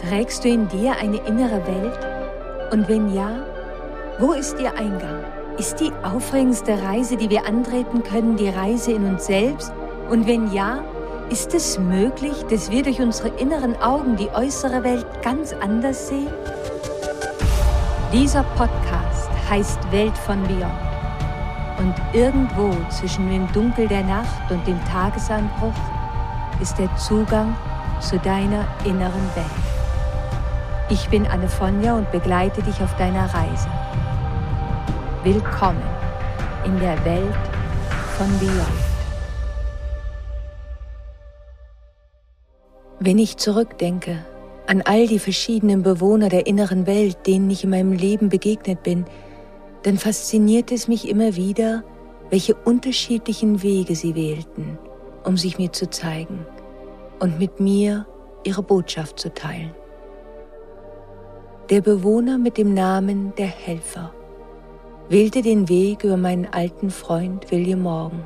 Trägst du in dir eine innere Welt? Und wenn ja, wo ist ihr Eingang? Ist die aufregendste Reise, die wir antreten können, die Reise in uns selbst? Und wenn ja, ist es möglich, dass wir durch unsere inneren Augen die äußere Welt ganz anders sehen? Dieser Podcast heißt Welt von Beyond. Und irgendwo zwischen dem Dunkel der Nacht und dem Tagesanbruch ist der Zugang zu deiner inneren Welt. Ich bin Anne Fonja und begleite dich auf deiner Reise. Willkommen in der Welt von Beyond. Wenn ich zurückdenke an all die verschiedenen Bewohner der inneren Welt, denen ich in meinem Leben begegnet bin, dann fasziniert es mich immer wieder, welche unterschiedlichen Wege sie wählten, um sich mir zu zeigen und mit mir ihre Botschaft zu teilen. Der Bewohner mit dem Namen der Helfer wählte den Weg über meinen alten Freund William Morgan,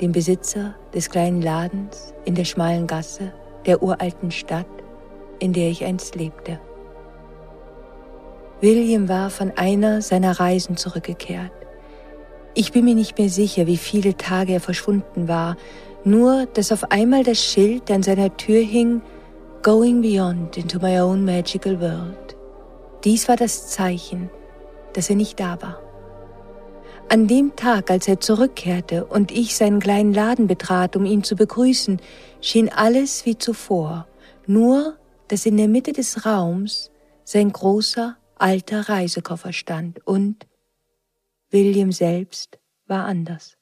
den Besitzer des kleinen Ladens in der schmalen Gasse der uralten Stadt, in der ich einst lebte. William war von einer seiner Reisen zurückgekehrt. Ich bin mir nicht mehr sicher, wie viele Tage er verschwunden war, nur dass auf einmal das Schild an seiner Tür hing, Going Beyond into My Own Magical World. Dies war das Zeichen, dass er nicht da war. An dem Tag, als er zurückkehrte und ich seinen kleinen Laden betrat, um ihn zu begrüßen, schien alles wie zuvor, nur dass in der Mitte des Raums sein großer, alter Reisekoffer stand und William selbst war anders.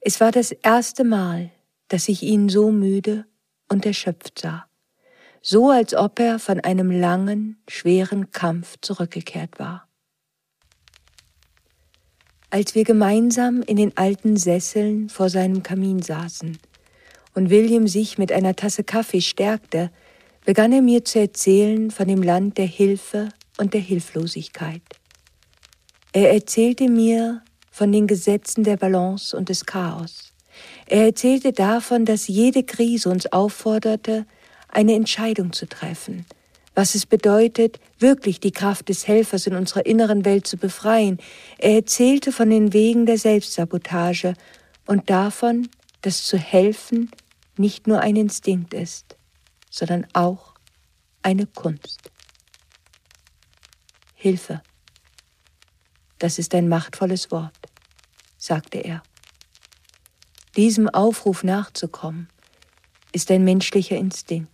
Es war das erste Mal, dass ich ihn so müde und erschöpft sah, so als ob er von einem langen, schweren Kampf zurückgekehrt war als wir gemeinsam in den alten Sesseln vor seinem Kamin saßen und William sich mit einer Tasse Kaffee stärkte, begann er mir zu erzählen von dem Land der Hilfe und der Hilflosigkeit. Er erzählte mir von den Gesetzen der Balance und des Chaos. Er erzählte davon, dass jede Krise uns aufforderte, eine Entscheidung zu treffen – was es bedeutet, wirklich die Kraft des Helfers in unserer inneren Welt zu befreien. Er erzählte von den Wegen der Selbstsabotage und davon, dass zu helfen nicht nur ein Instinkt ist, sondern auch eine Kunst. Hilfe. Das ist ein machtvolles Wort, sagte er. Diesem Aufruf nachzukommen, ist ein menschlicher Instinkt.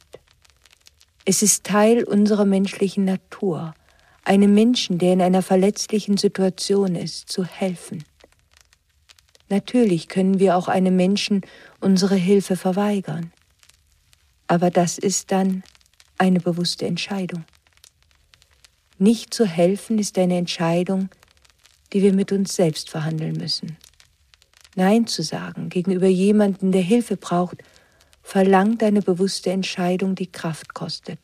Es ist Teil unserer menschlichen Natur, einem Menschen, der in einer verletzlichen Situation ist, zu helfen. Natürlich können wir auch einem Menschen unsere Hilfe verweigern, aber das ist dann eine bewusste Entscheidung. Nicht zu helfen ist eine Entscheidung, die wir mit uns selbst verhandeln müssen. Nein zu sagen gegenüber jemandem, der Hilfe braucht, verlangt eine bewusste Entscheidung, die Kraft kostet.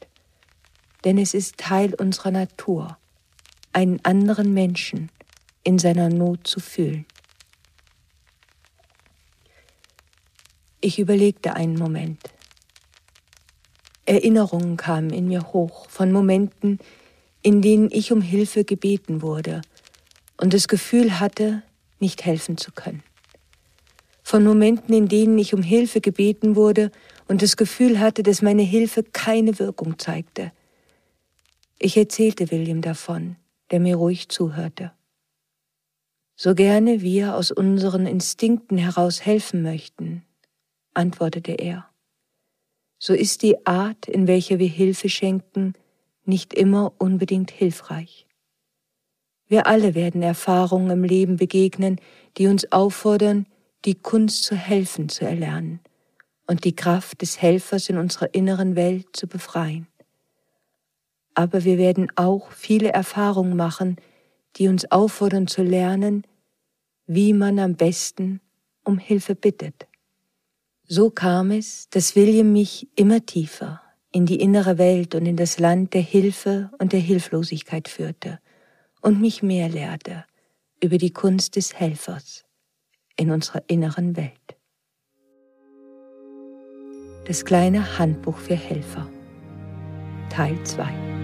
Denn es ist Teil unserer Natur, einen anderen Menschen in seiner Not zu fühlen. Ich überlegte einen Moment. Erinnerungen kamen in mir hoch von Momenten, in denen ich um Hilfe gebeten wurde und das Gefühl hatte, nicht helfen zu können von Momenten, in denen ich um Hilfe gebeten wurde und das Gefühl hatte, dass meine Hilfe keine Wirkung zeigte. Ich erzählte William davon, der mir ruhig zuhörte. So gerne wir aus unseren Instinkten heraus helfen möchten, antwortete er, so ist die Art, in welcher wir Hilfe schenken, nicht immer unbedingt hilfreich. Wir alle werden Erfahrungen im Leben begegnen, die uns auffordern, die Kunst zu helfen zu erlernen und die Kraft des Helfers in unserer inneren Welt zu befreien. Aber wir werden auch viele Erfahrungen machen, die uns auffordern zu lernen, wie man am besten um Hilfe bittet. So kam es, dass William mich immer tiefer in die innere Welt und in das Land der Hilfe und der Hilflosigkeit führte und mich mehr lehrte über die Kunst des Helfers in unserer inneren Welt. Das kleine Handbuch für Helfer. Teil 2.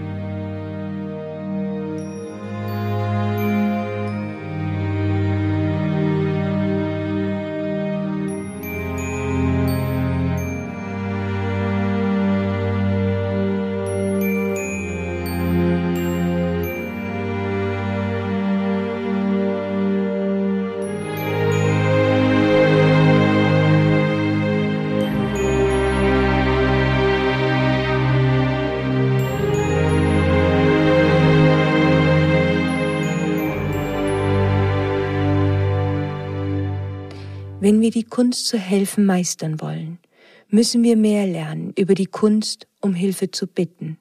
Wir die Kunst zu helfen meistern wollen, müssen wir mehr lernen über die Kunst, um Hilfe zu bitten.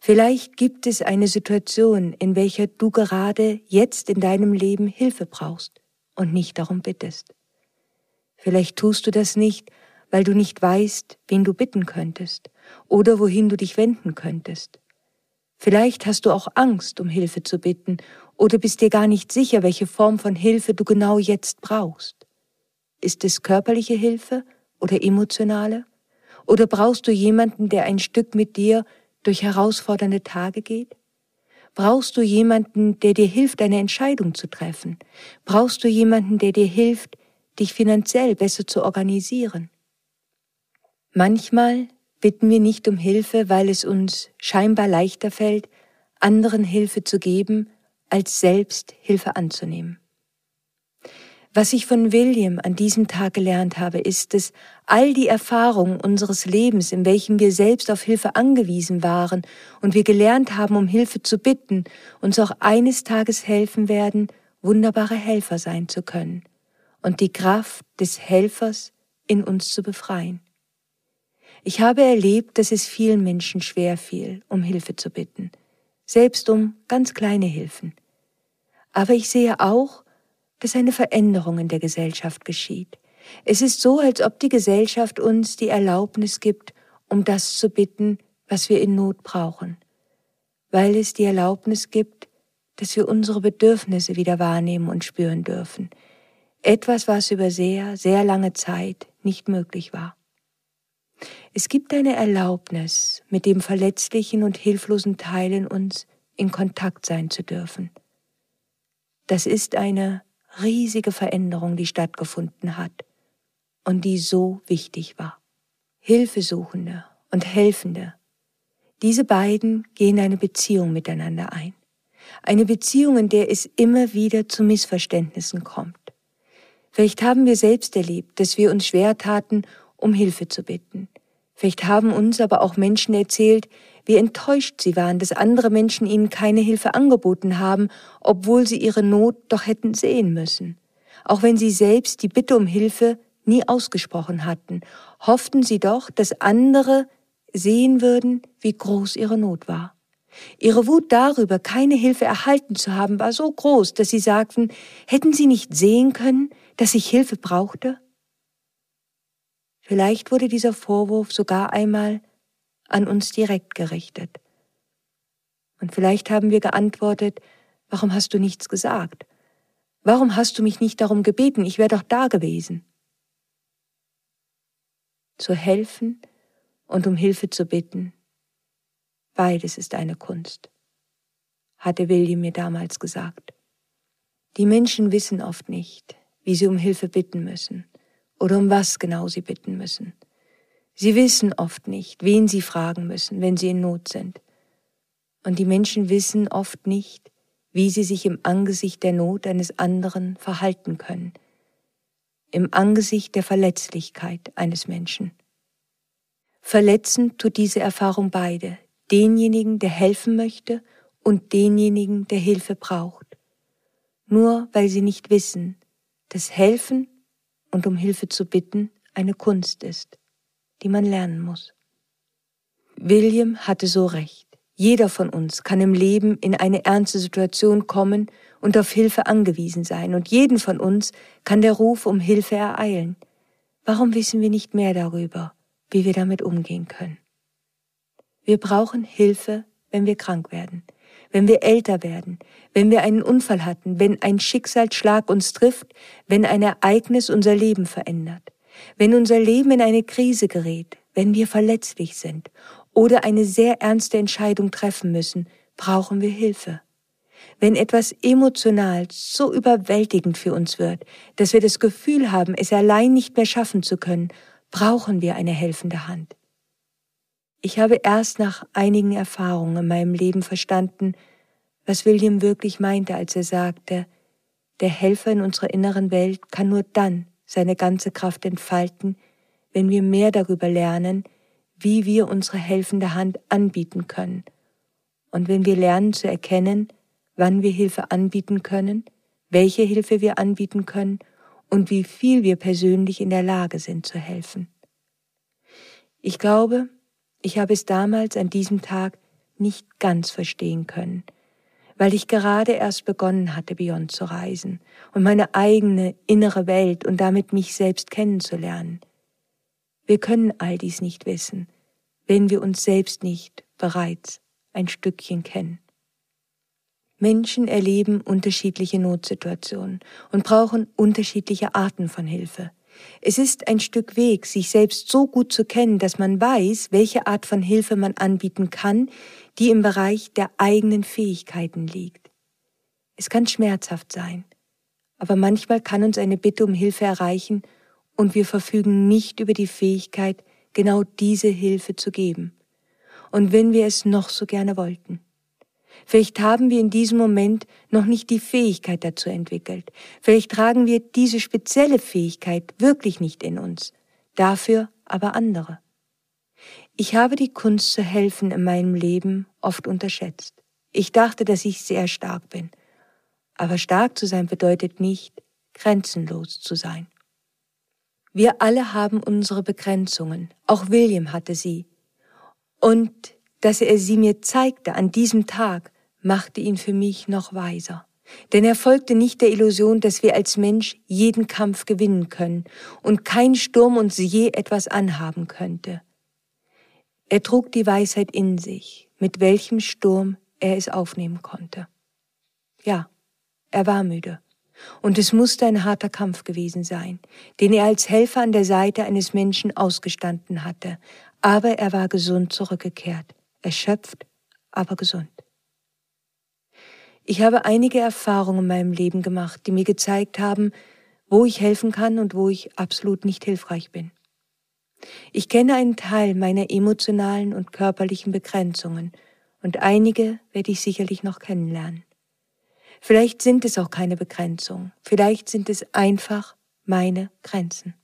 Vielleicht gibt es eine Situation, in welcher du gerade jetzt in deinem Leben Hilfe brauchst und nicht darum bittest. Vielleicht tust du das nicht, weil du nicht weißt, wen du bitten könntest oder wohin du dich wenden könntest. Vielleicht hast du auch Angst, um Hilfe zu bitten oder bist dir gar nicht sicher, welche Form von Hilfe du genau jetzt brauchst. Ist es körperliche Hilfe oder emotionale? Oder brauchst du jemanden, der ein Stück mit dir durch herausfordernde Tage geht? Brauchst du jemanden, der dir hilft, eine Entscheidung zu treffen? Brauchst du jemanden, der dir hilft, dich finanziell besser zu organisieren? Manchmal bitten wir nicht um Hilfe, weil es uns scheinbar leichter fällt, anderen Hilfe zu geben, als selbst Hilfe anzunehmen. Was ich von William an diesem Tag gelernt habe, ist, dass all die Erfahrungen unseres Lebens, in welchen wir selbst auf Hilfe angewiesen waren und wir gelernt haben, um Hilfe zu bitten, uns auch eines Tages helfen werden, wunderbare Helfer sein zu können und die Kraft des Helfers in uns zu befreien. Ich habe erlebt, dass es vielen Menschen schwer fiel, um Hilfe zu bitten, selbst um ganz kleine Hilfen. Aber ich sehe auch, dass eine Veränderung in der Gesellschaft geschieht. Es ist so, als ob die Gesellschaft uns die Erlaubnis gibt, um das zu bitten, was wir in Not brauchen, weil es die Erlaubnis gibt, dass wir unsere Bedürfnisse wieder wahrnehmen und spüren dürfen, etwas, was über sehr, sehr lange Zeit nicht möglich war. Es gibt eine Erlaubnis, mit dem verletzlichen und hilflosen Teil in uns in Kontakt sein zu dürfen. Das ist eine riesige Veränderung, die stattgefunden hat und die so wichtig war. Hilfesuchende und Helfende, diese beiden gehen eine Beziehung miteinander ein. Eine Beziehung, in der es immer wieder zu Missverständnissen kommt. Vielleicht haben wir selbst erlebt, dass wir uns schwer taten, um Hilfe zu bitten. Vielleicht haben uns aber auch Menschen erzählt, wie enttäuscht sie waren, dass andere Menschen ihnen keine Hilfe angeboten haben, obwohl sie ihre Not doch hätten sehen müssen. Auch wenn sie selbst die Bitte um Hilfe nie ausgesprochen hatten, hofften sie doch, dass andere sehen würden, wie groß ihre Not war. Ihre Wut darüber, keine Hilfe erhalten zu haben, war so groß, dass sie sagten, hätten sie nicht sehen können, dass ich Hilfe brauchte? Vielleicht wurde dieser Vorwurf sogar einmal an uns direkt gerichtet. Und vielleicht haben wir geantwortet, warum hast du nichts gesagt? Warum hast du mich nicht darum gebeten? Ich wäre doch da gewesen. Zu helfen und um Hilfe zu bitten, beides ist eine Kunst, hatte William mir damals gesagt. Die Menschen wissen oft nicht, wie sie um Hilfe bitten müssen oder um was genau sie bitten müssen. Sie wissen oft nicht, wen sie fragen müssen, wenn sie in Not sind. Und die Menschen wissen oft nicht, wie sie sich im Angesicht der Not eines anderen verhalten können, im Angesicht der Verletzlichkeit eines Menschen. Verletzend tut diese Erfahrung beide, denjenigen, der helfen möchte und denjenigen, der Hilfe braucht. Nur weil sie nicht wissen, dass Helfen und um Hilfe zu bitten eine Kunst ist die man lernen muss. William hatte so recht. Jeder von uns kann im Leben in eine ernste Situation kommen und auf Hilfe angewiesen sein, und jeden von uns kann der Ruf um Hilfe ereilen. Warum wissen wir nicht mehr darüber, wie wir damit umgehen können? Wir brauchen Hilfe, wenn wir krank werden, wenn wir älter werden, wenn wir einen Unfall hatten, wenn ein Schicksalsschlag uns trifft, wenn ein Ereignis unser Leben verändert wenn unser Leben in eine Krise gerät, wenn wir verletzlich sind oder eine sehr ernste Entscheidung treffen müssen, brauchen wir Hilfe. Wenn etwas emotional so überwältigend für uns wird, dass wir das Gefühl haben, es allein nicht mehr schaffen zu können, brauchen wir eine helfende Hand. Ich habe erst nach einigen Erfahrungen in meinem Leben verstanden, was William wirklich meinte, als er sagte, der Helfer in unserer inneren Welt kann nur dann seine ganze Kraft entfalten, wenn wir mehr darüber lernen, wie wir unsere helfende Hand anbieten können und wenn wir lernen zu erkennen, wann wir Hilfe anbieten können, welche Hilfe wir anbieten können und wie viel wir persönlich in der Lage sind zu helfen. Ich glaube, ich habe es damals an diesem Tag nicht ganz verstehen können, weil ich gerade erst begonnen hatte, Beyond zu reisen und meine eigene innere Welt und damit mich selbst kennenzulernen. Wir können all dies nicht wissen, wenn wir uns selbst nicht bereits ein Stückchen kennen. Menschen erleben unterschiedliche Notsituationen und brauchen unterschiedliche Arten von Hilfe. Es ist ein Stück Weg, sich selbst so gut zu kennen, dass man weiß, welche Art von Hilfe man anbieten kann, die im Bereich der eigenen Fähigkeiten liegt. Es kann schmerzhaft sein, aber manchmal kann uns eine Bitte um Hilfe erreichen und wir verfügen nicht über die Fähigkeit, genau diese Hilfe zu geben. Und wenn wir es noch so gerne wollten. Vielleicht haben wir in diesem Moment noch nicht die Fähigkeit dazu entwickelt. Vielleicht tragen wir diese spezielle Fähigkeit wirklich nicht in uns, dafür aber andere. Ich habe die Kunst zu helfen in meinem Leben oft unterschätzt. Ich dachte, dass ich sehr stark bin. Aber stark zu sein bedeutet nicht, grenzenlos zu sein. Wir alle haben unsere Begrenzungen. Auch William hatte sie. Und dass er sie mir zeigte an diesem Tag, machte ihn für mich noch weiser. Denn er folgte nicht der Illusion, dass wir als Mensch jeden Kampf gewinnen können und kein Sturm uns je etwas anhaben könnte. Er trug die Weisheit in sich, mit welchem Sturm er es aufnehmen konnte. Ja, er war müde. Und es musste ein harter Kampf gewesen sein, den er als Helfer an der Seite eines Menschen ausgestanden hatte, aber er war gesund zurückgekehrt, erschöpft, aber gesund. Ich habe einige Erfahrungen in meinem Leben gemacht, die mir gezeigt haben, wo ich helfen kann und wo ich absolut nicht hilfreich bin. Ich kenne einen Teil meiner emotionalen und körperlichen Begrenzungen und einige werde ich sicherlich noch kennenlernen. Vielleicht sind es auch keine Begrenzungen, vielleicht sind es einfach meine Grenzen.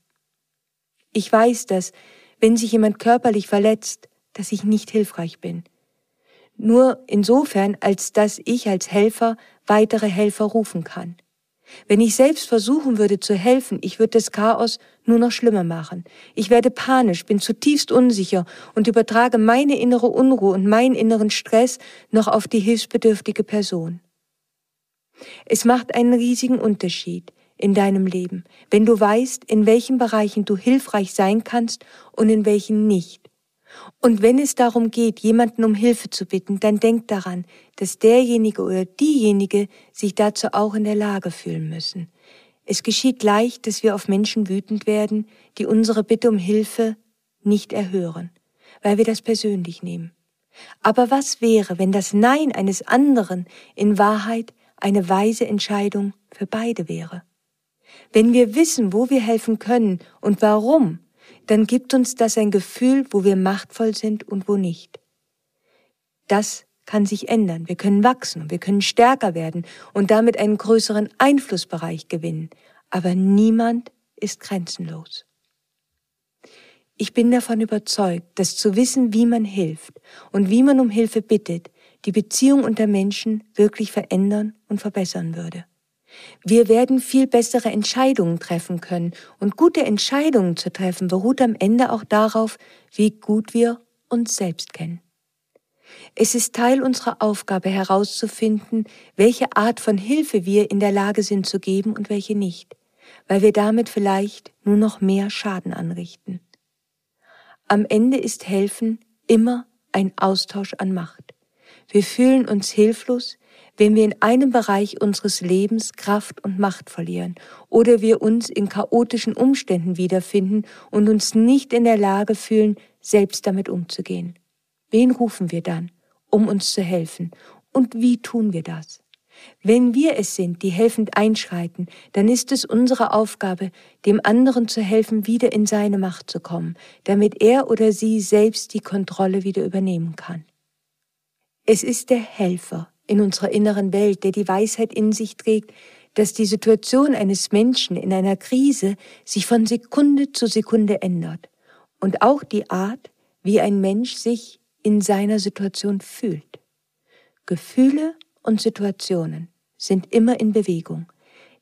Ich weiß, dass, wenn sich jemand körperlich verletzt, dass ich nicht hilfreich bin, nur insofern, als dass ich als Helfer weitere Helfer rufen kann. Wenn ich selbst versuchen würde zu helfen, ich würde das Chaos nur noch schlimmer machen. Ich werde panisch, bin zutiefst unsicher und übertrage meine innere Unruhe und meinen inneren Stress noch auf die hilfsbedürftige Person. Es macht einen riesigen Unterschied in deinem Leben, wenn du weißt, in welchen Bereichen du hilfreich sein kannst und in welchen nicht. Und wenn es darum geht, jemanden um Hilfe zu bitten, dann denk daran, dass derjenige oder diejenige sich dazu auch in der Lage fühlen müssen. Es geschieht leicht, dass wir auf Menschen wütend werden, die unsere Bitte um Hilfe nicht erhören, weil wir das persönlich nehmen. Aber was wäre, wenn das Nein eines anderen in Wahrheit eine weise Entscheidung für beide wäre? Wenn wir wissen, wo wir helfen können und warum, dann gibt uns das ein Gefühl, wo wir machtvoll sind und wo nicht. Das kann sich ändern. Wir können wachsen, wir können stärker werden und damit einen größeren Einflussbereich gewinnen. Aber niemand ist grenzenlos. Ich bin davon überzeugt, dass zu wissen, wie man hilft und wie man um Hilfe bittet, die Beziehung unter Menschen wirklich verändern und verbessern würde. Wir werden viel bessere Entscheidungen treffen können und gute Entscheidungen zu treffen beruht am Ende auch darauf, wie gut wir uns selbst kennen. Es ist Teil unserer Aufgabe herauszufinden, welche Art von Hilfe wir in der Lage sind zu geben und welche nicht, weil wir damit vielleicht nur noch mehr Schaden anrichten. Am Ende ist Helfen immer ein Austausch an Macht. Wir fühlen uns hilflos, wenn wir in einem Bereich unseres Lebens Kraft und Macht verlieren oder wir uns in chaotischen Umständen wiederfinden und uns nicht in der Lage fühlen, selbst damit umzugehen. Wen rufen wir dann, um uns zu helfen? Und wie tun wir das? Wenn wir es sind, die helfend einschreiten, dann ist es unsere Aufgabe, dem anderen zu helfen, wieder in seine Macht zu kommen, damit er oder sie selbst die Kontrolle wieder übernehmen kann. Es ist der Helfer in unserer inneren Welt, der die Weisheit in sich trägt, dass die Situation eines Menschen in einer Krise sich von Sekunde zu Sekunde ändert und auch die Art, wie ein Mensch sich in seiner Situation fühlt. Gefühle und Situationen sind immer in Bewegung.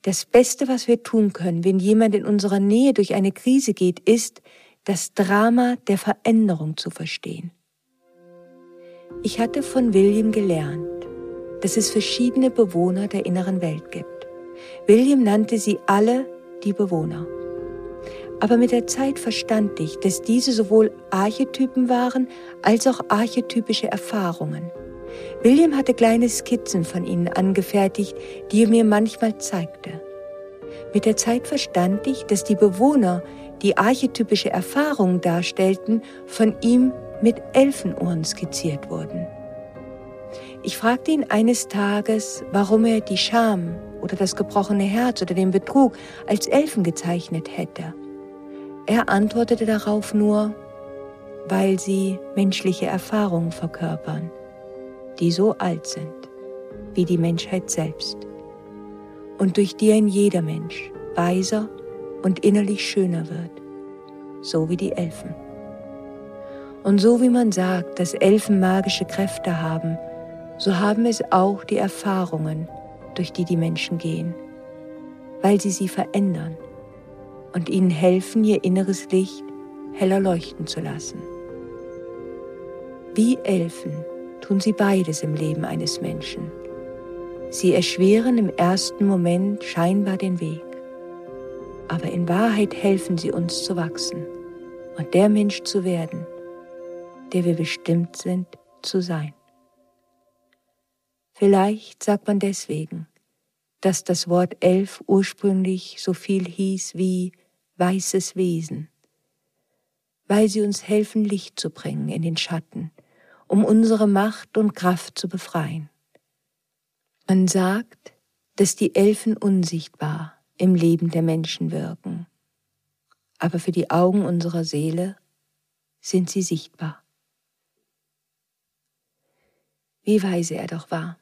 Das Beste, was wir tun können, wenn jemand in unserer Nähe durch eine Krise geht, ist, das Drama der Veränderung zu verstehen. Ich hatte von William gelernt, dass es verschiedene Bewohner der inneren Welt gibt. William nannte sie alle die Bewohner. Aber mit der Zeit verstand ich, dass diese sowohl Archetypen waren als auch archetypische Erfahrungen. William hatte kleine Skizzen von ihnen angefertigt, die er mir manchmal zeigte. Mit der Zeit verstand ich, dass die Bewohner, die archetypische Erfahrungen darstellten, von ihm mit Elfenohren skizziert wurden. Ich fragte ihn eines Tages, warum er die Scham oder das gebrochene Herz oder den Betrug als Elfen gezeichnet hätte. Er antwortete darauf nur, weil sie menschliche Erfahrungen verkörpern die so alt sind wie die Menschheit selbst und durch die ein jeder Mensch weiser und innerlich schöner wird, so wie die Elfen. Und so wie man sagt, dass Elfen magische Kräfte haben, so haben es auch die Erfahrungen, durch die die Menschen gehen, weil sie sie verändern und ihnen helfen, ihr inneres Licht heller leuchten zu lassen. Wie Elfen tun sie beides im Leben eines Menschen. Sie erschweren im ersten Moment scheinbar den Weg, aber in Wahrheit helfen sie uns zu wachsen und der Mensch zu werden, der wir bestimmt sind zu sein. Vielleicht sagt man deswegen, dass das Wort Elf ursprünglich so viel hieß wie weißes Wesen, weil sie uns helfen, Licht zu bringen in den Schatten, um unsere Macht und Kraft zu befreien. Man sagt, dass die Elfen unsichtbar im Leben der Menschen wirken, aber für die Augen unserer Seele sind sie sichtbar. Wie weise er doch war,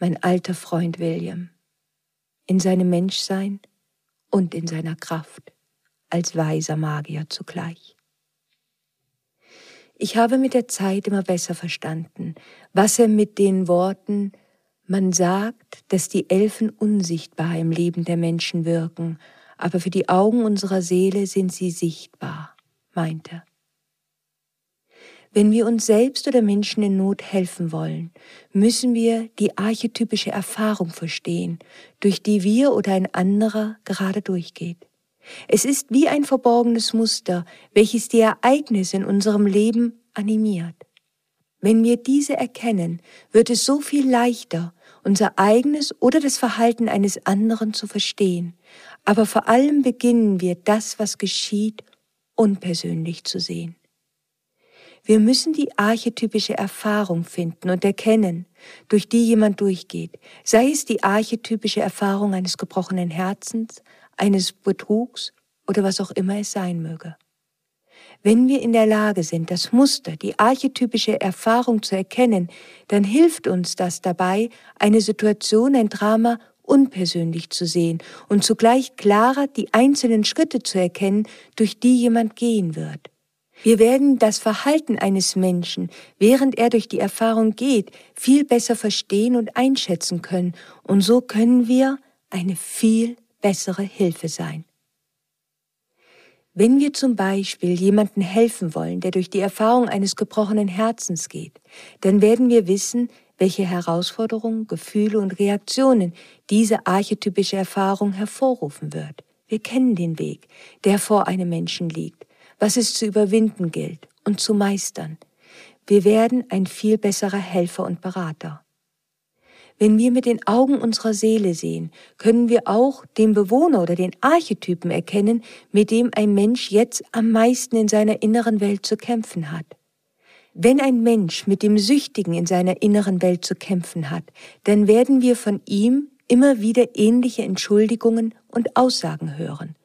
mein alter Freund William, in seinem Menschsein und in seiner Kraft als weiser Magier zugleich. Ich habe mit der Zeit immer besser verstanden, was er mit den Worten man sagt, dass die Elfen unsichtbar im Leben der Menschen wirken, aber für die Augen unserer Seele sind sie sichtbar, meinte. Wenn wir uns selbst oder Menschen in Not helfen wollen, müssen wir die archetypische Erfahrung verstehen, durch die wir oder ein anderer gerade durchgeht. Es ist wie ein verborgenes Muster, welches die Ereignisse in unserem Leben animiert. Wenn wir diese erkennen, wird es so viel leichter, unser eigenes oder das Verhalten eines anderen zu verstehen. Aber vor allem beginnen wir das, was geschieht, unpersönlich zu sehen. Wir müssen die archetypische Erfahrung finden und erkennen, durch die jemand durchgeht, sei es die archetypische Erfahrung eines gebrochenen Herzens, eines Betrugs oder was auch immer es sein möge. Wenn wir in der Lage sind, das Muster, die archetypische Erfahrung zu erkennen, dann hilft uns das dabei, eine Situation, ein Drama unpersönlich zu sehen und zugleich klarer die einzelnen Schritte zu erkennen, durch die jemand gehen wird. Wir werden das Verhalten eines Menschen, während er durch die Erfahrung geht, viel besser verstehen und einschätzen können, und so können wir eine viel bessere Hilfe sein. Wenn wir zum Beispiel jemanden helfen wollen, der durch die Erfahrung eines gebrochenen Herzens geht, dann werden wir wissen, welche Herausforderungen, Gefühle und Reaktionen diese archetypische Erfahrung hervorrufen wird. Wir kennen den Weg, der vor einem Menschen liegt, was es zu überwinden gilt und zu meistern. Wir werden ein viel besserer Helfer und Berater. Wenn wir mit den Augen unserer Seele sehen, können wir auch den Bewohner oder den Archetypen erkennen, mit dem ein Mensch jetzt am meisten in seiner inneren Welt zu kämpfen hat. Wenn ein Mensch mit dem Süchtigen in seiner inneren Welt zu kämpfen hat, dann werden wir von ihm immer wieder ähnliche Entschuldigungen und Aussagen hören.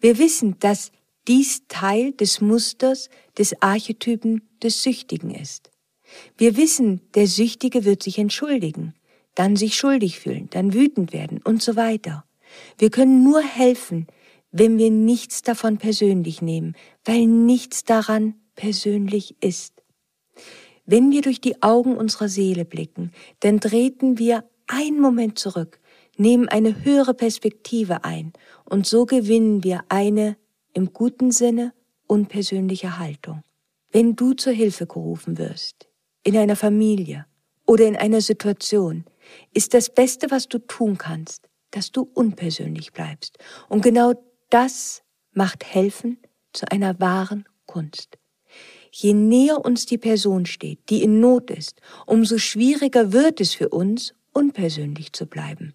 Wir wissen, dass dies Teil des Musters des Archetypen des Süchtigen ist. Wir wissen, der Süchtige wird sich entschuldigen, dann sich schuldig fühlen, dann wütend werden und so weiter. Wir können nur helfen, wenn wir nichts davon persönlich nehmen, weil nichts daran persönlich ist. Wenn wir durch die Augen unserer Seele blicken, dann treten wir einen Moment zurück, nehmen eine höhere Perspektive ein und so gewinnen wir eine im guten Sinne unpersönliche Haltung. Wenn du zur Hilfe gerufen wirst, in einer Familie oder in einer Situation, ist das Beste, was du tun kannst, dass du unpersönlich bleibst. Und genau das macht Helfen zu einer wahren Kunst. Je näher uns die Person steht, die in Not ist, umso schwieriger wird es für uns, unpersönlich zu bleiben.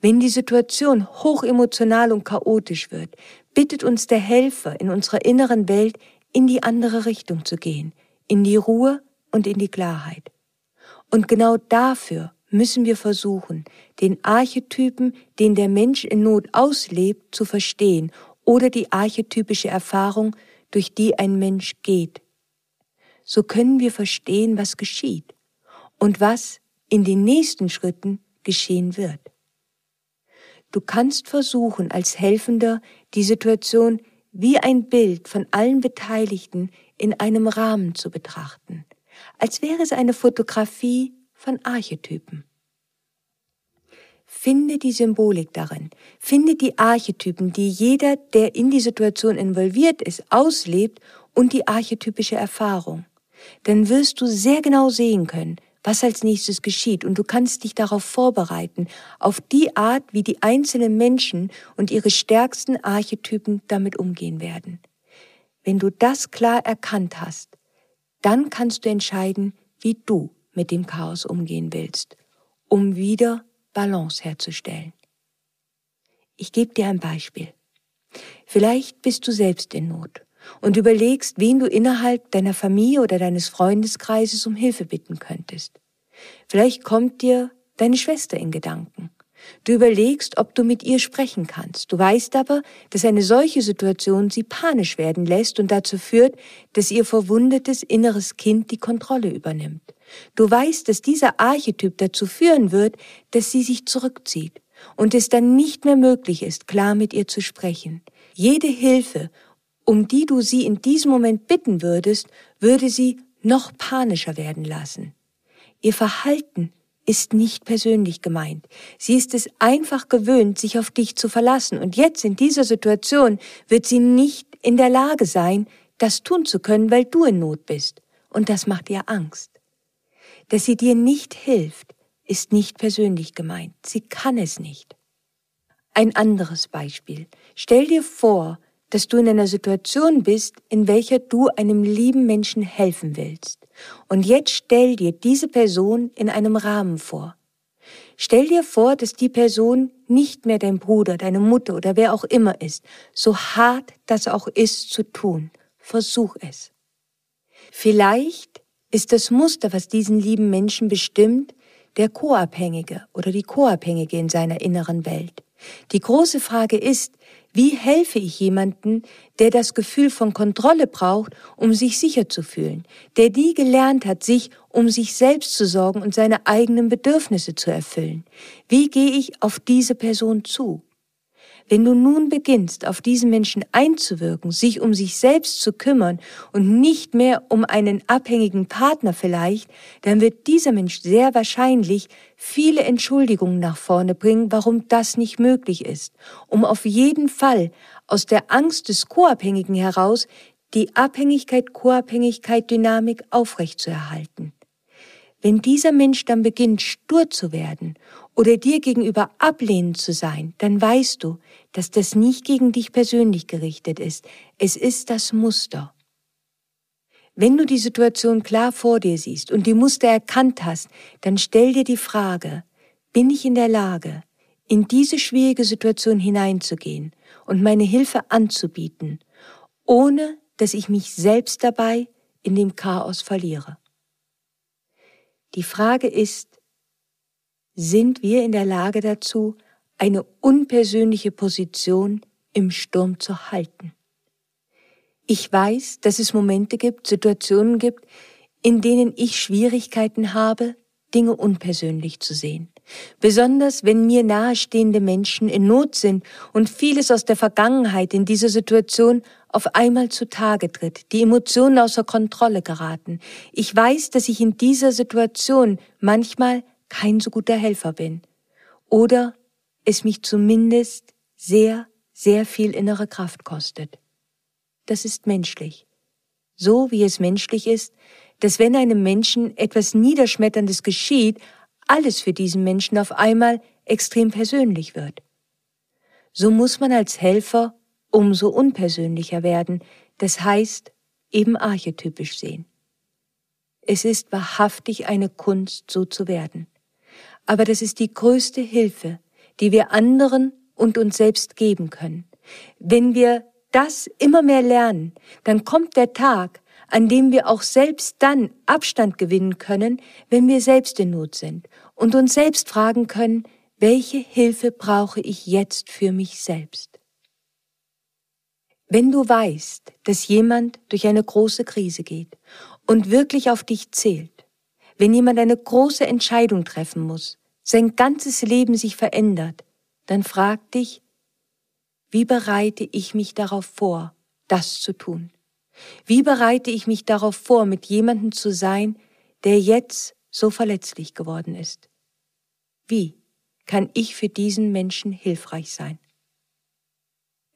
Wenn die Situation hochemotional und chaotisch wird, bittet uns der Helfer in unserer inneren Welt, in die andere Richtung zu gehen, in die Ruhe und in die Klarheit. Und genau dafür müssen wir versuchen, den Archetypen, den der Mensch in Not auslebt, zu verstehen oder die archetypische Erfahrung, durch die ein Mensch geht. So können wir verstehen, was geschieht und was in den nächsten Schritten geschehen wird. Du kannst versuchen, als Helfender die Situation wie ein Bild von allen Beteiligten in einem Rahmen zu betrachten, als wäre es eine Fotografie von Archetypen. Finde die Symbolik darin, finde die Archetypen, die jeder, der in die Situation involviert ist, auslebt und die archetypische Erfahrung. Dann wirst du sehr genau sehen können, was als nächstes geschieht und du kannst dich darauf vorbereiten, auf die Art, wie die einzelnen Menschen und ihre stärksten Archetypen damit umgehen werden. Wenn du das klar erkannt hast, dann kannst du entscheiden, wie du mit dem Chaos umgehen willst, um wieder Balance herzustellen. Ich gebe dir ein Beispiel. Vielleicht bist du selbst in Not und überlegst, wen du innerhalb deiner Familie oder deines Freundeskreises um Hilfe bitten könntest. Vielleicht kommt dir deine Schwester in Gedanken. Du überlegst, ob du mit ihr sprechen kannst. Du weißt aber, dass eine solche Situation sie panisch werden lässt und dazu führt, dass ihr verwundetes inneres Kind die Kontrolle übernimmt. Du weißt, dass dieser Archetyp dazu führen wird, dass sie sich zurückzieht und es dann nicht mehr möglich ist, klar mit ihr zu sprechen. Jede Hilfe, um die du sie in diesem Moment bitten würdest, würde sie noch panischer werden lassen. Ihr Verhalten ist nicht persönlich gemeint. Sie ist es einfach gewöhnt, sich auf dich zu verlassen. Und jetzt in dieser Situation wird sie nicht in der Lage sein, das tun zu können, weil du in Not bist. Und das macht ihr Angst. Dass sie dir nicht hilft, ist nicht persönlich gemeint. Sie kann es nicht. Ein anderes Beispiel. Stell dir vor, dass du in einer Situation bist, in welcher du einem lieben Menschen helfen willst. Und jetzt stell dir diese Person in einem Rahmen vor. Stell dir vor, dass die Person nicht mehr dein Bruder, deine Mutter oder wer auch immer ist, so hart das auch ist zu tun. Versuch es. Vielleicht ist das Muster, was diesen lieben Menschen bestimmt, der Co-Abhängige oder die Co-Abhängige in seiner inneren Welt. Die große Frage ist, wie helfe ich jemanden, der das Gefühl von Kontrolle braucht, um sich sicher zu fühlen, der nie gelernt hat, sich um sich selbst zu sorgen und seine eigenen Bedürfnisse zu erfüllen? Wie gehe ich auf diese Person zu? Wenn du nun beginnst, auf diesen Menschen einzuwirken, sich um sich selbst zu kümmern und nicht mehr um einen abhängigen Partner vielleicht, dann wird dieser Mensch sehr wahrscheinlich viele Entschuldigungen nach vorne bringen, warum das nicht möglich ist, um auf jeden Fall aus der Angst des Co-Abhängigen heraus die Abhängigkeit-Co-Abhängigkeit-Dynamik aufrechtzuerhalten. Wenn dieser Mensch dann beginnt, stur zu werden oder dir gegenüber ablehnend zu sein, dann weißt du, dass das nicht gegen dich persönlich gerichtet ist. Es ist das Muster. Wenn du die Situation klar vor dir siehst und die Muster erkannt hast, dann stell dir die Frage, bin ich in der Lage, in diese schwierige Situation hineinzugehen und meine Hilfe anzubieten, ohne dass ich mich selbst dabei in dem Chaos verliere. Die Frage ist, sind wir in der Lage dazu, eine unpersönliche Position im Sturm zu halten? Ich weiß, dass es Momente gibt, Situationen gibt, in denen ich Schwierigkeiten habe, Dinge unpersönlich zu sehen. Besonders wenn mir nahestehende Menschen in Not sind und vieles aus der Vergangenheit in dieser Situation auf einmal zutage tritt, die Emotionen außer Kontrolle geraten. Ich weiß, dass ich in dieser Situation manchmal kein so guter Helfer bin. Oder es mich zumindest sehr, sehr viel innere Kraft kostet. Das ist menschlich. So wie es menschlich ist, dass wenn einem Menschen etwas Niederschmetterndes geschieht, alles für diesen Menschen auf einmal extrem persönlich wird. So muss man als Helfer umso unpersönlicher werden, das heißt eben archetypisch sehen. Es ist wahrhaftig eine Kunst, so zu werden. Aber das ist die größte Hilfe, die wir anderen und uns selbst geben können. Wenn wir das immer mehr lernen, dann kommt der Tag, an dem wir auch selbst dann Abstand gewinnen können, wenn wir selbst in Not sind und uns selbst fragen können, welche Hilfe brauche ich jetzt für mich selbst? Wenn du weißt, dass jemand durch eine große Krise geht und wirklich auf dich zählt, wenn jemand eine große Entscheidung treffen muss, sein ganzes Leben sich verändert, dann frag dich, wie bereite ich mich darauf vor, das zu tun? Wie bereite ich mich darauf vor, mit jemandem zu sein, der jetzt so verletzlich geworden ist? Wie kann ich für diesen Menschen hilfreich sein?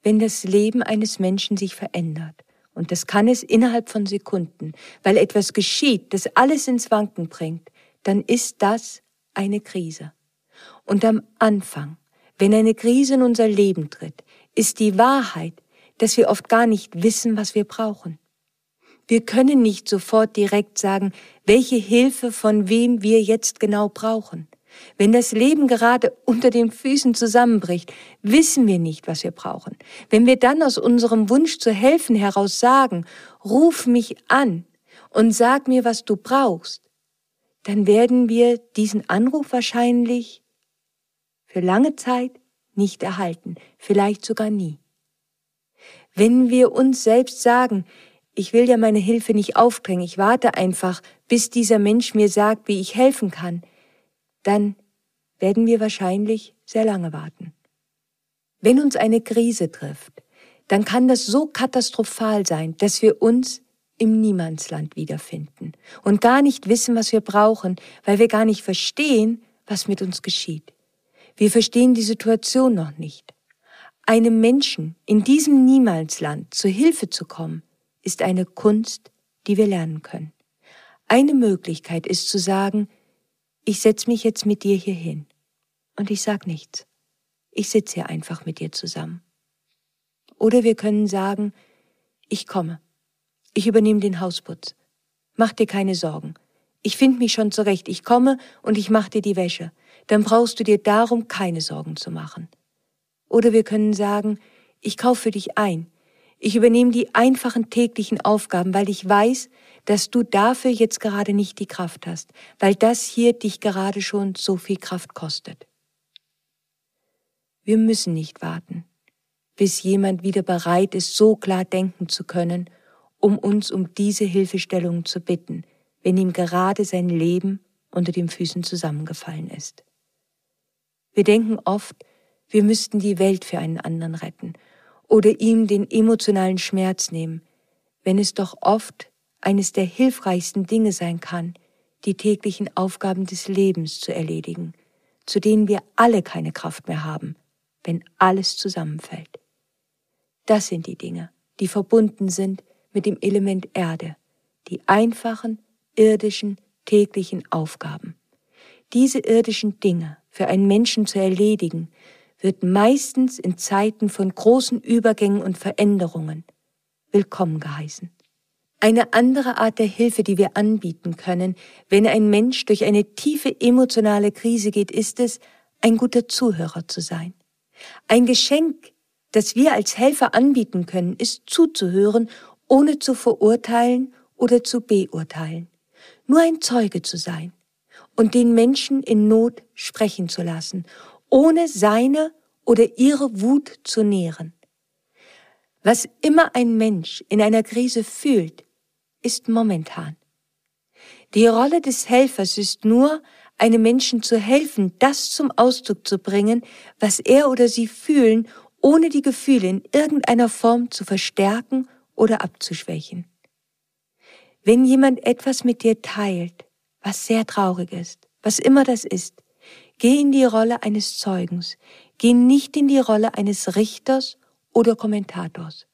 Wenn das Leben eines Menschen sich verändert, und das kann es innerhalb von Sekunden, weil etwas geschieht, das alles ins Wanken bringt, dann ist das eine Krise. Und am Anfang, wenn eine Krise in unser Leben tritt, ist die Wahrheit, dass wir oft gar nicht wissen, was wir brauchen. Wir können nicht sofort direkt sagen, welche Hilfe von wem wir jetzt genau brauchen. Wenn das Leben gerade unter den Füßen zusammenbricht, wissen wir nicht, was wir brauchen. Wenn wir dann aus unserem Wunsch zu helfen heraus sagen, ruf mich an und sag mir, was du brauchst, dann werden wir diesen Anruf wahrscheinlich für lange Zeit nicht erhalten, vielleicht sogar nie. Wenn wir uns selbst sagen, ich will ja meine Hilfe nicht aufdrängen, ich warte einfach, bis dieser Mensch mir sagt, wie ich helfen kann, dann werden wir wahrscheinlich sehr lange warten. Wenn uns eine Krise trifft, dann kann das so katastrophal sein, dass wir uns im Niemandsland wiederfinden und gar nicht wissen, was wir brauchen, weil wir gar nicht verstehen, was mit uns geschieht. Wir verstehen die Situation noch nicht. Einem Menschen in diesem Niemandsland zu Hilfe zu kommen, ist eine Kunst, die wir lernen können. Eine Möglichkeit ist zu sagen, ich setze mich jetzt mit dir hier hin und ich sag nichts. Ich sitze hier einfach mit dir zusammen. Oder wir können sagen, ich komme. Ich übernehme den Hausputz. Mach dir keine Sorgen. Ich finde mich schon zurecht. Ich komme und ich mach dir die Wäsche. Dann brauchst du dir darum keine Sorgen zu machen. Oder wir können sagen, ich kaufe für dich ein. Ich übernehme die einfachen täglichen Aufgaben, weil ich weiß, dass du dafür jetzt gerade nicht die Kraft hast, weil das hier dich gerade schon so viel Kraft kostet. Wir müssen nicht warten, bis jemand wieder bereit ist, so klar denken zu können, um uns um diese Hilfestellung zu bitten, wenn ihm gerade sein Leben unter den Füßen zusammengefallen ist. Wir denken oft, wir müssten die Welt für einen anderen retten oder ihm den emotionalen Schmerz nehmen, wenn es doch oft eines der hilfreichsten Dinge sein kann, die täglichen Aufgaben des Lebens zu erledigen, zu denen wir alle keine Kraft mehr haben, wenn alles zusammenfällt. Das sind die Dinge, die verbunden sind mit dem Element Erde, die einfachen, irdischen, täglichen Aufgaben. Diese irdischen Dinge für einen Menschen zu erledigen, wird meistens in Zeiten von großen Übergängen und Veränderungen willkommen geheißen. Eine andere Art der Hilfe, die wir anbieten können, wenn ein Mensch durch eine tiefe emotionale Krise geht, ist es, ein guter Zuhörer zu sein. Ein Geschenk, das wir als Helfer anbieten können, ist zuzuhören, ohne zu verurteilen oder zu beurteilen, nur ein Zeuge zu sein und den Menschen in Not sprechen zu lassen, ohne seine oder ihre Wut zu nähren. Was immer ein Mensch in einer Krise fühlt, ist momentan. Die Rolle des Helfers ist nur, einem Menschen zu helfen, das zum Ausdruck zu bringen, was er oder sie fühlen, ohne die Gefühle in irgendeiner Form zu verstärken oder abzuschwächen. Wenn jemand etwas mit dir teilt, was sehr traurig ist, was immer das ist, geh in die Rolle eines Zeugens, geh nicht in die Rolle eines Richters oder Kommentators.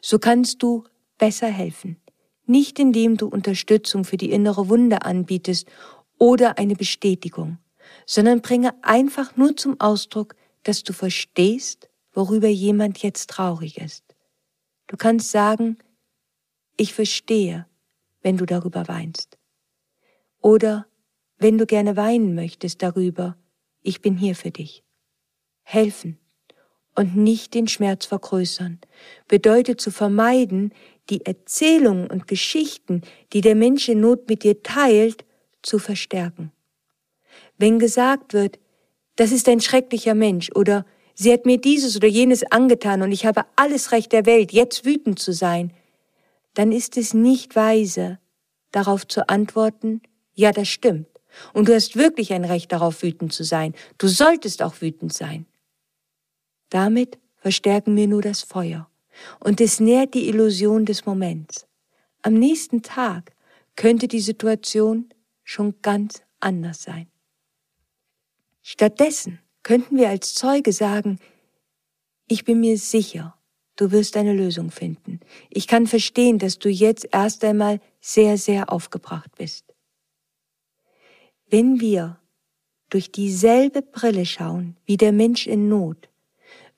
So kannst du besser helfen, nicht indem du Unterstützung für die innere Wunde anbietest oder eine Bestätigung, sondern bringe einfach nur zum Ausdruck, dass du verstehst, worüber jemand jetzt traurig ist. Du kannst sagen, ich verstehe, wenn du darüber weinst. Oder wenn du gerne weinen möchtest darüber, ich bin hier für dich. Helfen und nicht den Schmerz vergrößern, bedeutet zu vermeiden, die Erzählungen und Geschichten, die der Mensch in Not mit dir teilt, zu verstärken. Wenn gesagt wird, das ist ein schrecklicher Mensch oder sie hat mir dieses oder jenes angetan und ich habe alles Recht der Welt, jetzt wütend zu sein, dann ist es nicht weise, darauf zu antworten, ja, das stimmt. Und du hast wirklich ein Recht darauf, wütend zu sein. Du solltest auch wütend sein. Damit verstärken wir nur das Feuer und es nährt die Illusion des Moments. Am nächsten Tag könnte die Situation schon ganz anders sein. Stattdessen könnten wir als Zeuge sagen, ich bin mir sicher, du wirst eine Lösung finden. Ich kann verstehen, dass du jetzt erst einmal sehr, sehr aufgebracht bist. Wenn wir durch dieselbe Brille schauen wie der Mensch in Not,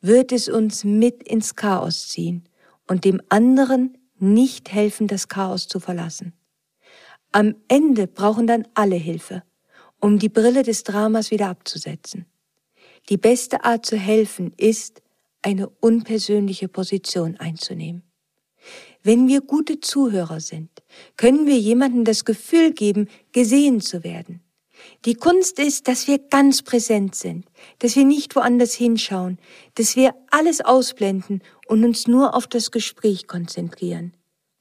wird es uns mit ins Chaos ziehen und dem anderen nicht helfen, das Chaos zu verlassen. Am Ende brauchen dann alle Hilfe, um die Brille des Dramas wieder abzusetzen. Die beste Art zu helfen ist, eine unpersönliche Position einzunehmen. Wenn wir gute Zuhörer sind, können wir jemandem das Gefühl geben, gesehen zu werden. Die Kunst ist, dass wir ganz präsent sind, dass wir nicht woanders hinschauen, dass wir alles ausblenden und uns nur auf das Gespräch konzentrieren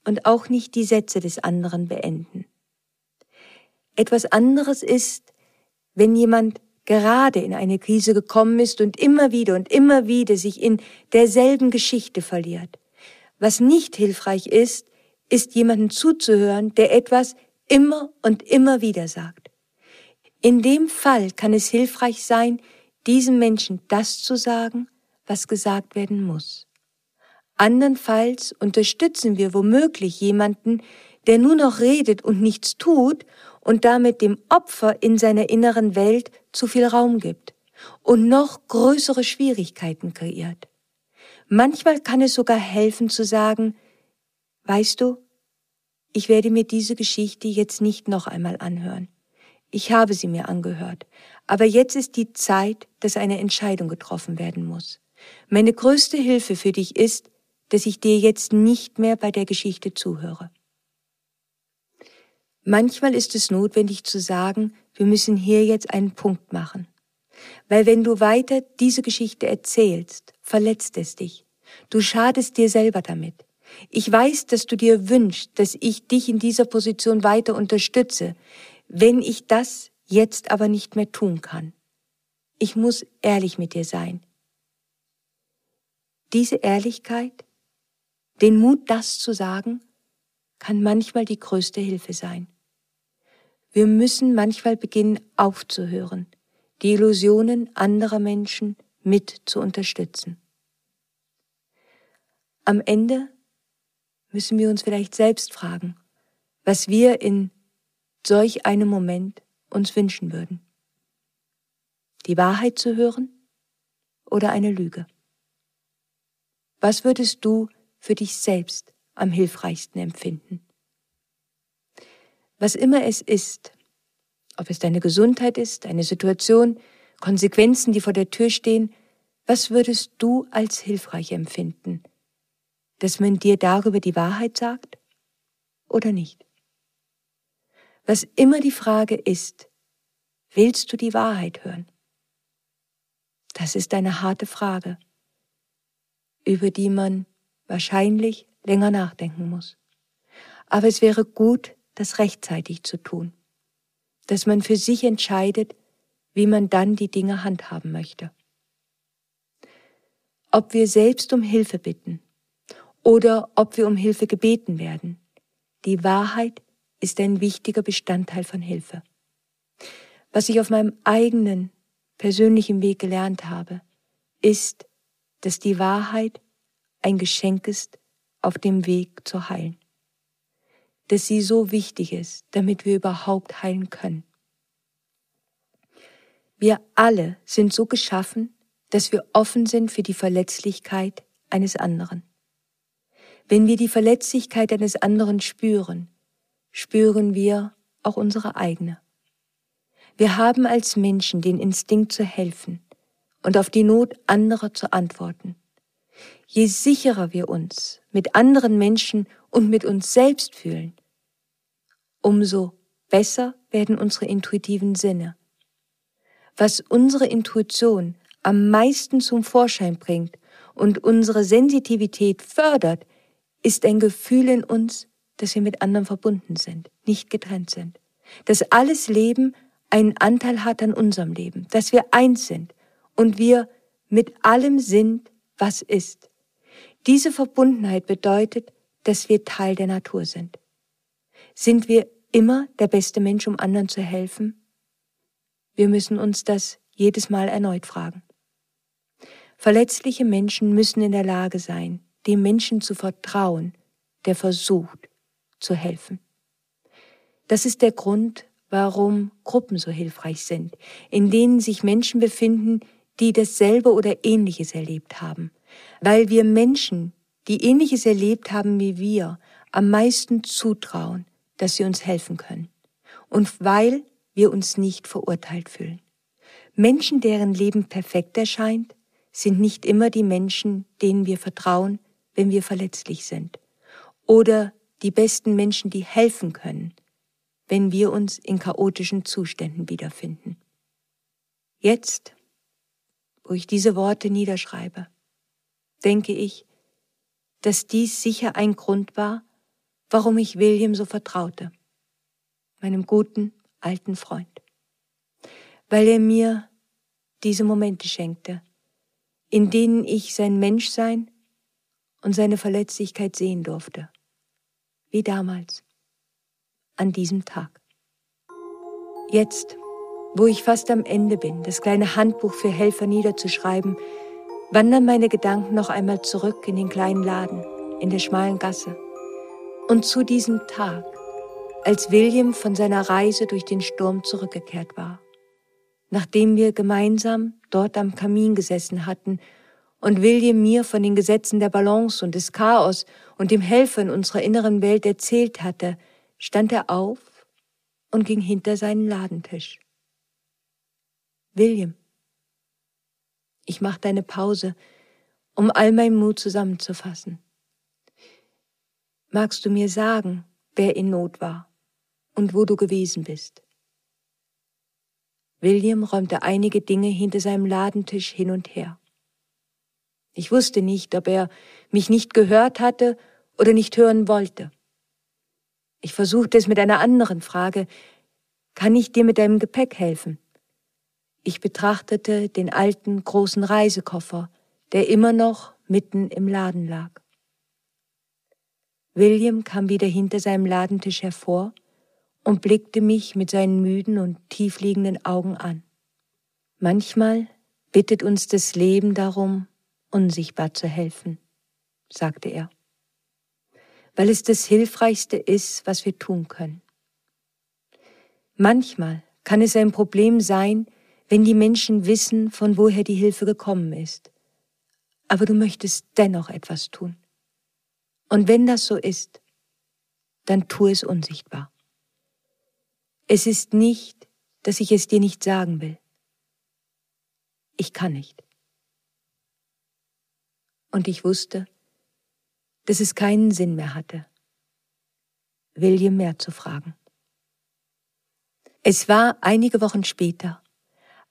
und auch nicht die Sätze des anderen beenden. Etwas anderes ist, wenn jemand gerade in eine Krise gekommen ist und immer wieder und immer wieder sich in derselben Geschichte verliert. Was nicht hilfreich ist, ist jemanden zuzuhören, der etwas immer und immer wieder sagt. In dem Fall kann es hilfreich sein, diesem Menschen das zu sagen, was gesagt werden muss. Andernfalls unterstützen wir womöglich jemanden, der nur noch redet und nichts tut und damit dem Opfer in seiner inneren Welt zu viel Raum gibt und noch größere Schwierigkeiten kreiert. Manchmal kann es sogar helfen zu sagen, weißt du, ich werde mir diese Geschichte jetzt nicht noch einmal anhören. Ich habe sie mir angehört. Aber jetzt ist die Zeit, dass eine Entscheidung getroffen werden muss. Meine größte Hilfe für dich ist, dass ich dir jetzt nicht mehr bei der Geschichte zuhöre. Manchmal ist es notwendig zu sagen, wir müssen hier jetzt einen Punkt machen. Weil wenn du weiter diese Geschichte erzählst, verletzt es dich. Du schadest dir selber damit. Ich weiß, dass du dir wünschst, dass ich dich in dieser Position weiter unterstütze, wenn ich das jetzt aber nicht mehr tun kann. Ich muss ehrlich mit dir sein. Diese Ehrlichkeit, den Mut, das zu sagen, kann manchmal die größte Hilfe sein. Wir müssen manchmal beginnen aufzuhören, die Illusionen anderer Menschen mit zu unterstützen. Am Ende müssen wir uns vielleicht selbst fragen, was wir in solch einem Moment uns wünschen würden. Die Wahrheit zu hören oder eine Lüge? Was würdest du für dich selbst am hilfreichsten empfinden? Was immer es ist, ob es deine Gesundheit ist, eine Situation, Konsequenzen, die vor der Tür stehen, was würdest du als hilfreich empfinden? Dass man dir darüber die Wahrheit sagt oder nicht. Was immer die Frage ist, willst du die Wahrheit hören? Das ist eine harte Frage, über die man wahrscheinlich länger nachdenken muss. Aber es wäre gut, das rechtzeitig zu tun, dass man für sich entscheidet, wie man dann die Dinge handhaben möchte. Ob wir selbst um Hilfe bitten oder ob wir um Hilfe gebeten werden, die Wahrheit ist ein wichtiger Bestandteil von Hilfe. Was ich auf meinem eigenen persönlichen Weg gelernt habe, ist, dass die Wahrheit ein Geschenk ist auf dem Weg zu heilen. Dass sie so wichtig ist, damit wir überhaupt heilen können. Wir alle sind so geschaffen, dass wir offen sind für die Verletzlichkeit eines anderen. Wenn wir die Verletzlichkeit eines anderen spüren, spüren wir auch unsere eigene. Wir haben als Menschen den Instinkt zu helfen und auf die Not anderer zu antworten. Je sicherer wir uns mit anderen Menschen und mit uns selbst fühlen, umso besser werden unsere intuitiven Sinne. Was unsere Intuition am meisten zum Vorschein bringt und unsere Sensitivität fördert, ist ein Gefühl in uns, dass wir mit anderen verbunden sind, nicht getrennt sind. Dass alles Leben einen Anteil hat an unserem Leben, dass wir eins sind und wir mit allem sind, was ist. Diese Verbundenheit bedeutet, dass wir Teil der Natur sind. Sind wir immer der beste Mensch, um anderen zu helfen? Wir müssen uns das jedes Mal erneut fragen. Verletzliche Menschen müssen in der Lage sein, dem Menschen zu vertrauen, der versucht zu helfen. Das ist der Grund, warum Gruppen so hilfreich sind, in denen sich Menschen befinden, die dasselbe oder ähnliches erlebt haben, weil wir Menschen, die ähnliches erlebt haben wie wir, am meisten zutrauen, dass sie uns helfen können und weil wir uns nicht verurteilt fühlen. Menschen, deren Leben perfekt erscheint, sind nicht immer die Menschen, denen wir vertrauen, wenn wir verletzlich sind. Oder die besten Menschen, die helfen können, wenn wir uns in chaotischen Zuständen wiederfinden. Jetzt, wo ich diese Worte niederschreibe, denke ich, dass dies sicher ein Grund war, warum ich William so vertraute, meinem guten alten Freund, weil er mir diese Momente schenkte, in denen ich sein Menschsein und seine Verletzlichkeit sehen durfte, wie damals an diesem Tag. Jetzt, wo ich fast am Ende bin, das kleine Handbuch für Helfer niederzuschreiben, wandern meine Gedanken noch einmal zurück in den kleinen Laden, in der schmalen Gasse. Und zu diesem Tag, als William von seiner Reise durch den Sturm zurückgekehrt war. Nachdem wir gemeinsam dort am Kamin gesessen hatten und William mir von den Gesetzen der Balance und des Chaos und dem Helfen unserer inneren Welt erzählt hatte, stand er auf und ging hinter seinen Ladentisch. William, ich machte eine Pause, um all mein Mut zusammenzufassen. Magst du mir sagen, wer in Not war und wo du gewesen bist? William räumte einige Dinge hinter seinem Ladentisch hin und her. Ich wusste nicht, ob er mich nicht gehört hatte oder nicht hören wollte. Ich versuchte es mit einer anderen Frage. Kann ich dir mit deinem Gepäck helfen? Ich betrachtete den alten großen Reisekoffer, der immer noch mitten im Laden lag. William kam wieder hinter seinem Ladentisch hervor und blickte mich mit seinen müden und tiefliegenden Augen an. Manchmal bittet uns das Leben darum, unsichtbar zu helfen, sagte er weil es das Hilfreichste ist, was wir tun können. Manchmal kann es ein Problem sein, wenn die Menschen wissen, von woher die Hilfe gekommen ist. Aber du möchtest dennoch etwas tun. Und wenn das so ist, dann tu es unsichtbar. Es ist nicht, dass ich es dir nicht sagen will. Ich kann nicht. Und ich wusste, dass es keinen Sinn mehr hatte. William mehr zu fragen. Es war einige Wochen später,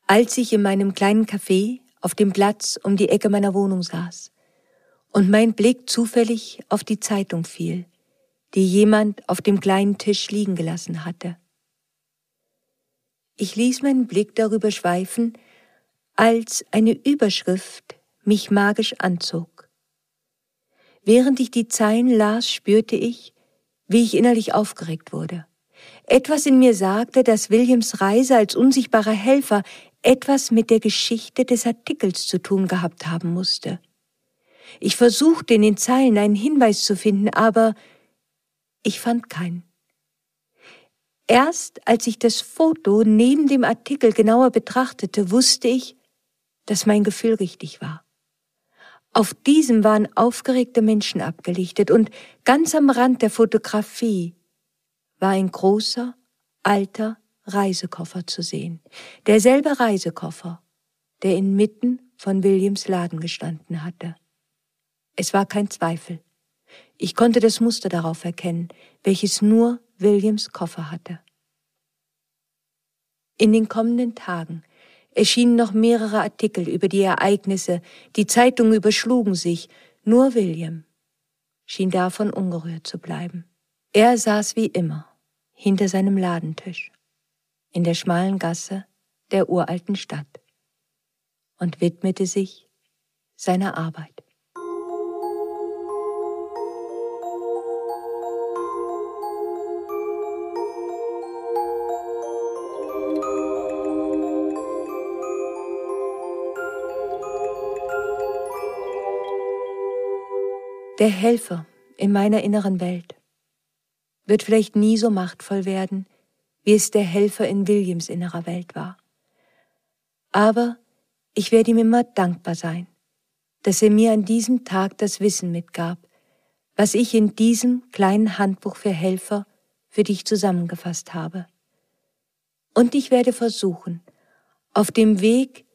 als ich in meinem kleinen Café auf dem Platz um die Ecke meiner Wohnung saß und mein Blick zufällig auf die Zeitung fiel, die jemand auf dem kleinen Tisch liegen gelassen hatte. Ich ließ meinen Blick darüber schweifen, als eine Überschrift mich magisch anzog. Während ich die Zeilen las, spürte ich, wie ich innerlich aufgeregt wurde. Etwas in mir sagte, dass Williams Reise als unsichtbarer Helfer etwas mit der Geschichte des Artikels zu tun gehabt haben musste. Ich versuchte in den Zeilen einen Hinweis zu finden, aber ich fand keinen. Erst als ich das Foto neben dem Artikel genauer betrachtete, wusste ich, dass mein Gefühl richtig war. Auf diesem waren aufgeregte Menschen abgelichtet und ganz am Rand der Fotografie war ein großer, alter Reisekoffer zu sehen. Derselbe Reisekoffer, der inmitten von Williams Laden gestanden hatte. Es war kein Zweifel. Ich konnte das Muster darauf erkennen, welches nur Williams Koffer hatte. In den kommenden Tagen erschienen noch mehrere Artikel über die Ereignisse, die Zeitungen überschlugen sich, nur William schien davon ungerührt zu bleiben. Er saß wie immer hinter seinem Ladentisch in der schmalen Gasse der uralten Stadt und widmete sich seiner Arbeit. Der Helfer in meiner inneren Welt wird vielleicht nie so machtvoll werden, wie es der Helfer in Williams innerer Welt war. Aber ich werde ihm immer dankbar sein, dass er mir an diesem Tag das Wissen mitgab, was ich in diesem kleinen Handbuch für Helfer für dich zusammengefasst habe. Und ich werde versuchen, auf dem Weg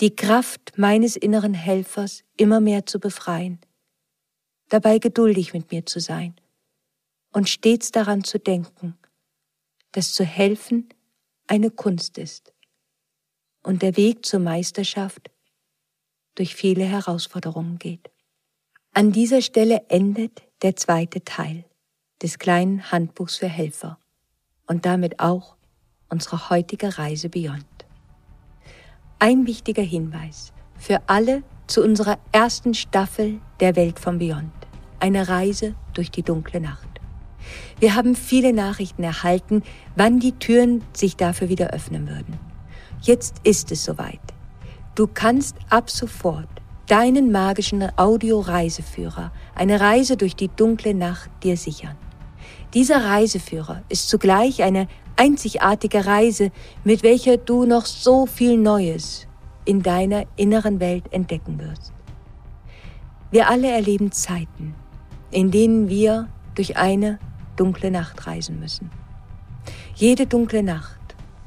die Kraft meines inneren Helfers immer mehr zu befreien dabei geduldig mit mir zu sein und stets daran zu denken, dass zu helfen eine Kunst ist und der Weg zur Meisterschaft durch viele Herausforderungen geht. An dieser Stelle endet der zweite Teil des kleinen Handbuchs für Helfer und damit auch unsere heutige Reise Beyond. Ein wichtiger Hinweis für alle zu unserer ersten Staffel der Welt von Beyond. Eine Reise durch die dunkle Nacht. Wir haben viele Nachrichten erhalten, wann die Türen sich dafür wieder öffnen würden. Jetzt ist es soweit. Du kannst ab sofort deinen magischen Audio-Reiseführer, eine Reise durch die dunkle Nacht, dir sichern. Dieser Reiseführer ist zugleich eine einzigartige Reise, mit welcher du noch so viel Neues in deiner inneren Welt entdecken wirst. Wir alle erleben Zeiten, in denen wir durch eine dunkle Nacht reisen müssen. Jede dunkle Nacht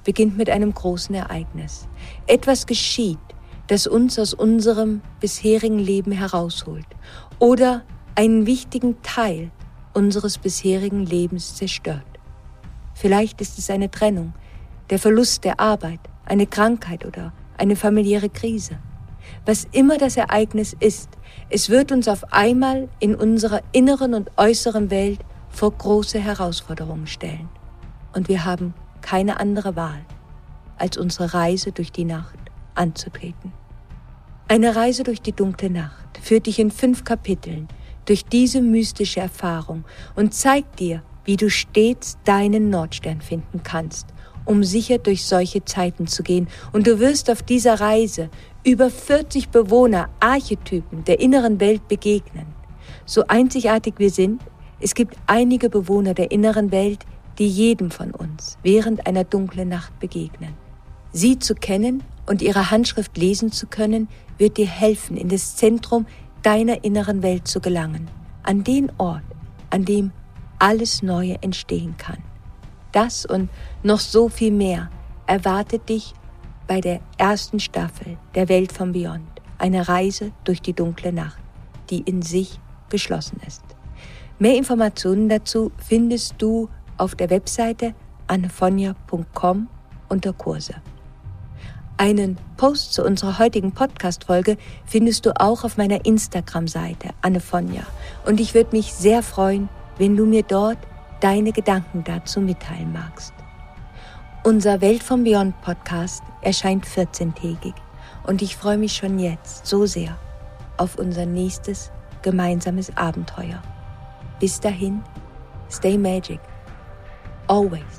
beginnt mit einem großen Ereignis. Etwas geschieht, das uns aus unserem bisherigen Leben herausholt oder einen wichtigen Teil unseres bisherigen Lebens zerstört. Vielleicht ist es eine Trennung, der Verlust der Arbeit, eine Krankheit oder eine familiäre Krise. Was immer das Ereignis ist, es wird uns auf einmal in unserer inneren und äußeren Welt vor große Herausforderungen stellen. Und wir haben keine andere Wahl, als unsere Reise durch die Nacht anzutreten. Eine Reise durch die dunkle Nacht führt dich in fünf Kapiteln durch diese mystische Erfahrung und zeigt dir, wie du stets deinen Nordstern finden kannst um sicher durch solche Zeiten zu gehen. Und du wirst auf dieser Reise über 40 Bewohner, Archetypen der inneren Welt begegnen. So einzigartig wir sind, es gibt einige Bewohner der inneren Welt, die jedem von uns während einer dunklen Nacht begegnen. Sie zu kennen und ihre Handschrift lesen zu können, wird dir helfen, in das Zentrum deiner inneren Welt zu gelangen, an den Ort, an dem alles Neue entstehen kann. Das und noch so viel mehr erwartet dich bei der ersten Staffel der Welt von Beyond. Eine Reise durch die dunkle Nacht, die in sich geschlossen ist. Mehr Informationen dazu findest du auf der Webseite annefonja.com unter Kurse. Einen Post zu unserer heutigen Podcast-Folge findest du auch auf meiner Instagram-Seite Annefonja und ich würde mich sehr freuen, wenn du mir dort deine Gedanken dazu mitteilen magst. Unser Welt vom Beyond Podcast erscheint 14-tägig und ich freue mich schon jetzt so sehr auf unser nächstes gemeinsames Abenteuer. Bis dahin, stay magic. Always.